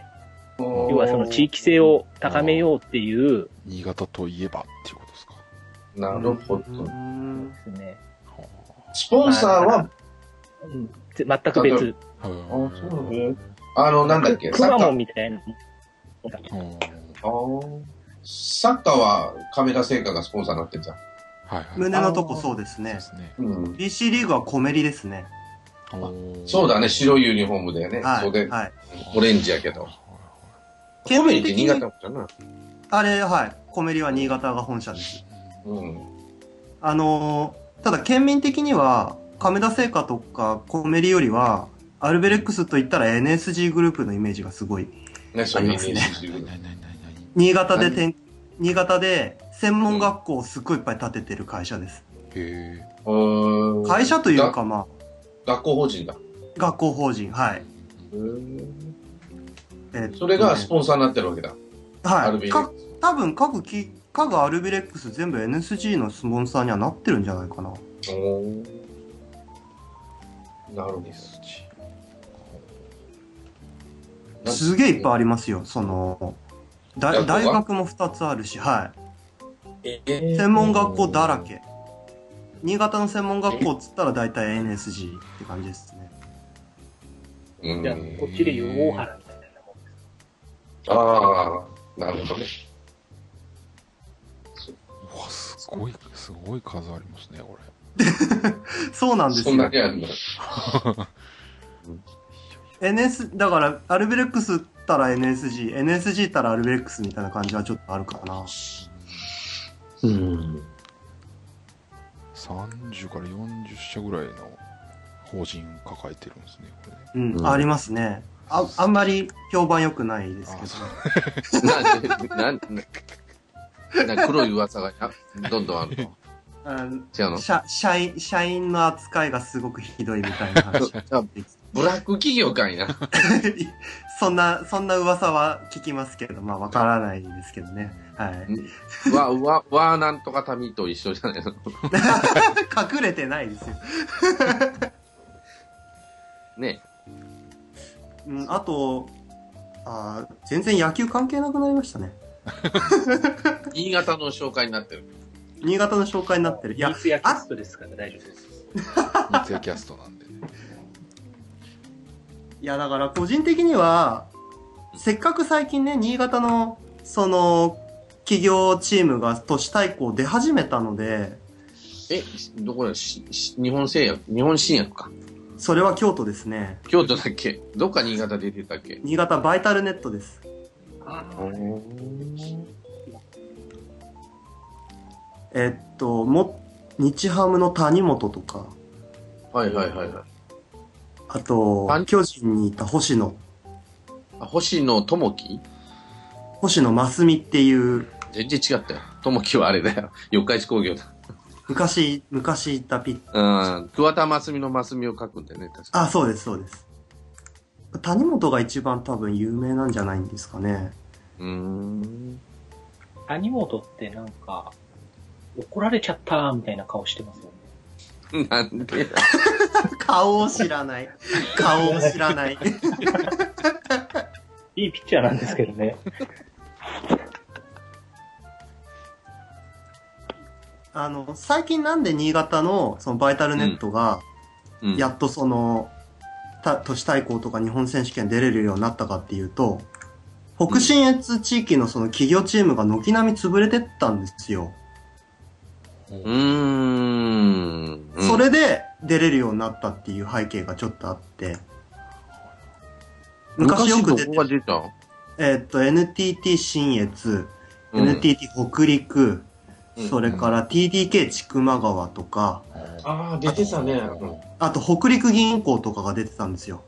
要はその地域性を高めようっていう新潟といえばっていうことですか？なるほうど。んですね。スポンサーは、うんぜ全く別。はいあそうねあの、なんだっけ、サッカー。みたいな。うんあーサッカーは亀田製菓がスポンサーになってんじゃん。はいはい。胸のとこそうですね。すね。うん。BC リーグはコメリですね。そうだね、白いユニフォームだよね。はい。袖、はい。オレンジやけど。コメリって新潟のじゃな。あれ、はい。コメリは新潟が本社です。うん。あのーただ県民的には、亀田製菓とかコメリよりは、アルベレックスと言ったら NSG グループのイメージがすごい。ありますね新潟でてん、新潟で専門学校をすっごいいっぱい建ててる会社です。へ会社というかま学校法人だ。あ、学校法人、はい。えっとねそれがスポンサーになってるわけだ。はい。か多分各き、各アルビレックス全部 NSG のスポンサーにはなってるんじゃないかな。ス。おーなるほど。すげえいっぱいありますよ。その、大学も2つあるし、はい。え専門学校だらけ。新潟の専門学校っつったら大体 NSG って感じですね。うんじゃあ、こっちでいう大原みたいなもんです。ああ、なるほどね。うわ、すごい、すごい数ありますね、こ <laughs> そうなんですそんなよ。にある <laughs> <laughs> んだ。NS、だから、アルビレックスったら NSG、NSG ったらアルビレックスみたいな感じはちょっとあるかな。うん。れ。30から40社ぐらいの法人抱えてるんですね、これね。うん、うんありますね。あ、あんまり評判良くないですけど。なんで、なんで、な黒い噂がなどんどんあるの？うん違うの？社社員、社員の扱いがすごくひどいみたいな話。あブラック企業かいな。<laughs> そんな、そんな噂は聞きますけど、まあわからないですけどね。はい。わ、わ、わなんとか民と一緒じゃないの？隠れてないですよ。ね。うん、あと、あー全然野球関係なくなりましたね。<laughs> 新潟の紹介になってる。新潟の紹介になってる。いやニー、スやキャストですから大丈夫です。三ツ矢キャストなんでね。いやだから個人的には、せっかく最近ね、新潟の、その、企業チームが都市対抗出始めたので、え、どこだ？しし日本製薬日本新薬か。それは京都ですね。京都だっけ？どっか新潟出てたっけ？新潟バイタルネットです。えっと、も、日ハムの谷本とか、はいはいはいはい。あと谷、巨人にいた星野、あ、星野智樹？星野真澄っていう、全然違ったよ。智樹はあれだよ。<laughs> 四日市工業だ。昔、昔いたピッ、うん。桑田真澄の真澄を書くんだよね、確か。あ、そうです、そうです。谷本が一番多分有名なんじゃないんですかね。うーん。谷本ってなんか、怒られちゃったみたいな顔してますよね。<laughs> なんで <laughs> 顔を知らない。顔を知らない。<laughs> いいピッチャーなんですけどね。あの、最近なんで新潟のそのバイタルネットが、うんやっとその、た都市対抗とか日本選手権出れるようになったかっていうと、北信越地域のその企業チームが軒並み潰れてったんですよ。うーん。うんそれで出れるようになったっていう背景がちょっとあって、昔よく出て出たえーっと、NTT 信越、うん NTT 北陸、うんそれから TDK 千曲川とか、ああ、出てたね。あと北陸銀行とかが出てたんですよ。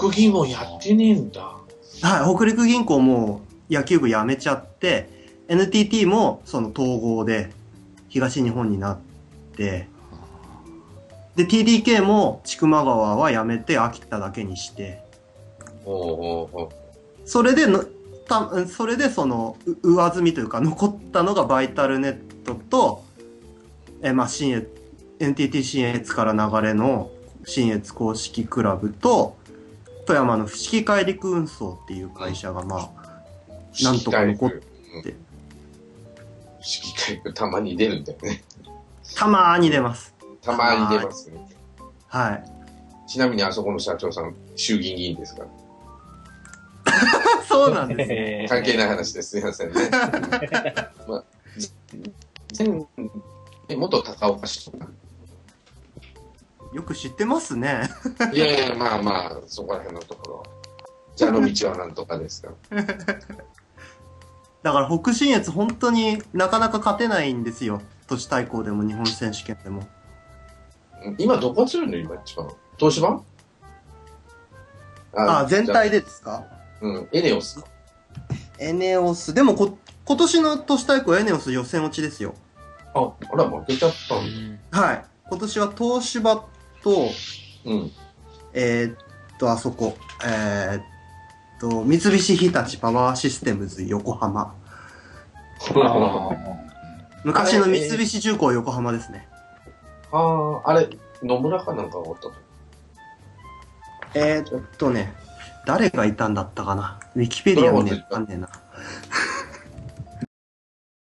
北銀もやってねえんだ。はい、北陸銀行も野球部辞めちゃって、NTT もその統合で、東日本になって、で、TDK も千曲川はやめて秋田だけにして、それでの、たそれでその、う上積みというか、残ったのがバイタルネットと、え、まあ、新越、NTT 新越から流れの新越公式クラブと、富山の伏木海陸運送っていう会社が、まあ、なんとか残ってたまに出るんだよね。たまーに出ます。たまに出ますね。はい。ちなみにあそこの社長さん、衆議院議員ですか？ら。<laughs> そうなんですね。えー関係ない話です。すいませんね。<laughs> まあ、元高岡市とか。よく知ってますね。いやいや、まあまあ、そこら辺のところ。蛇の道はなんとかですから。<laughs> だから北信越本当になかなか勝てないんですよ。都市対抗でも日本選手権でも。今どこ強いの？今一番。東芝？あ、全体で。でですか？うん、エネオスか。エネオス。でもこ、今年の都市対抗エネオス予選落ちですよ。あ、あら、負けちゃったんだ。はい。今年は東芝と、うん。えーっと、あそこ、えーっと、三菱日立パワーシステムズ横浜。あ昔の三菱重工横浜ですね。ああ、あれ、野村かなんかがおったと。えーっとね、誰がいたんだったかな？ウィキペディア見ねえわかんねえな。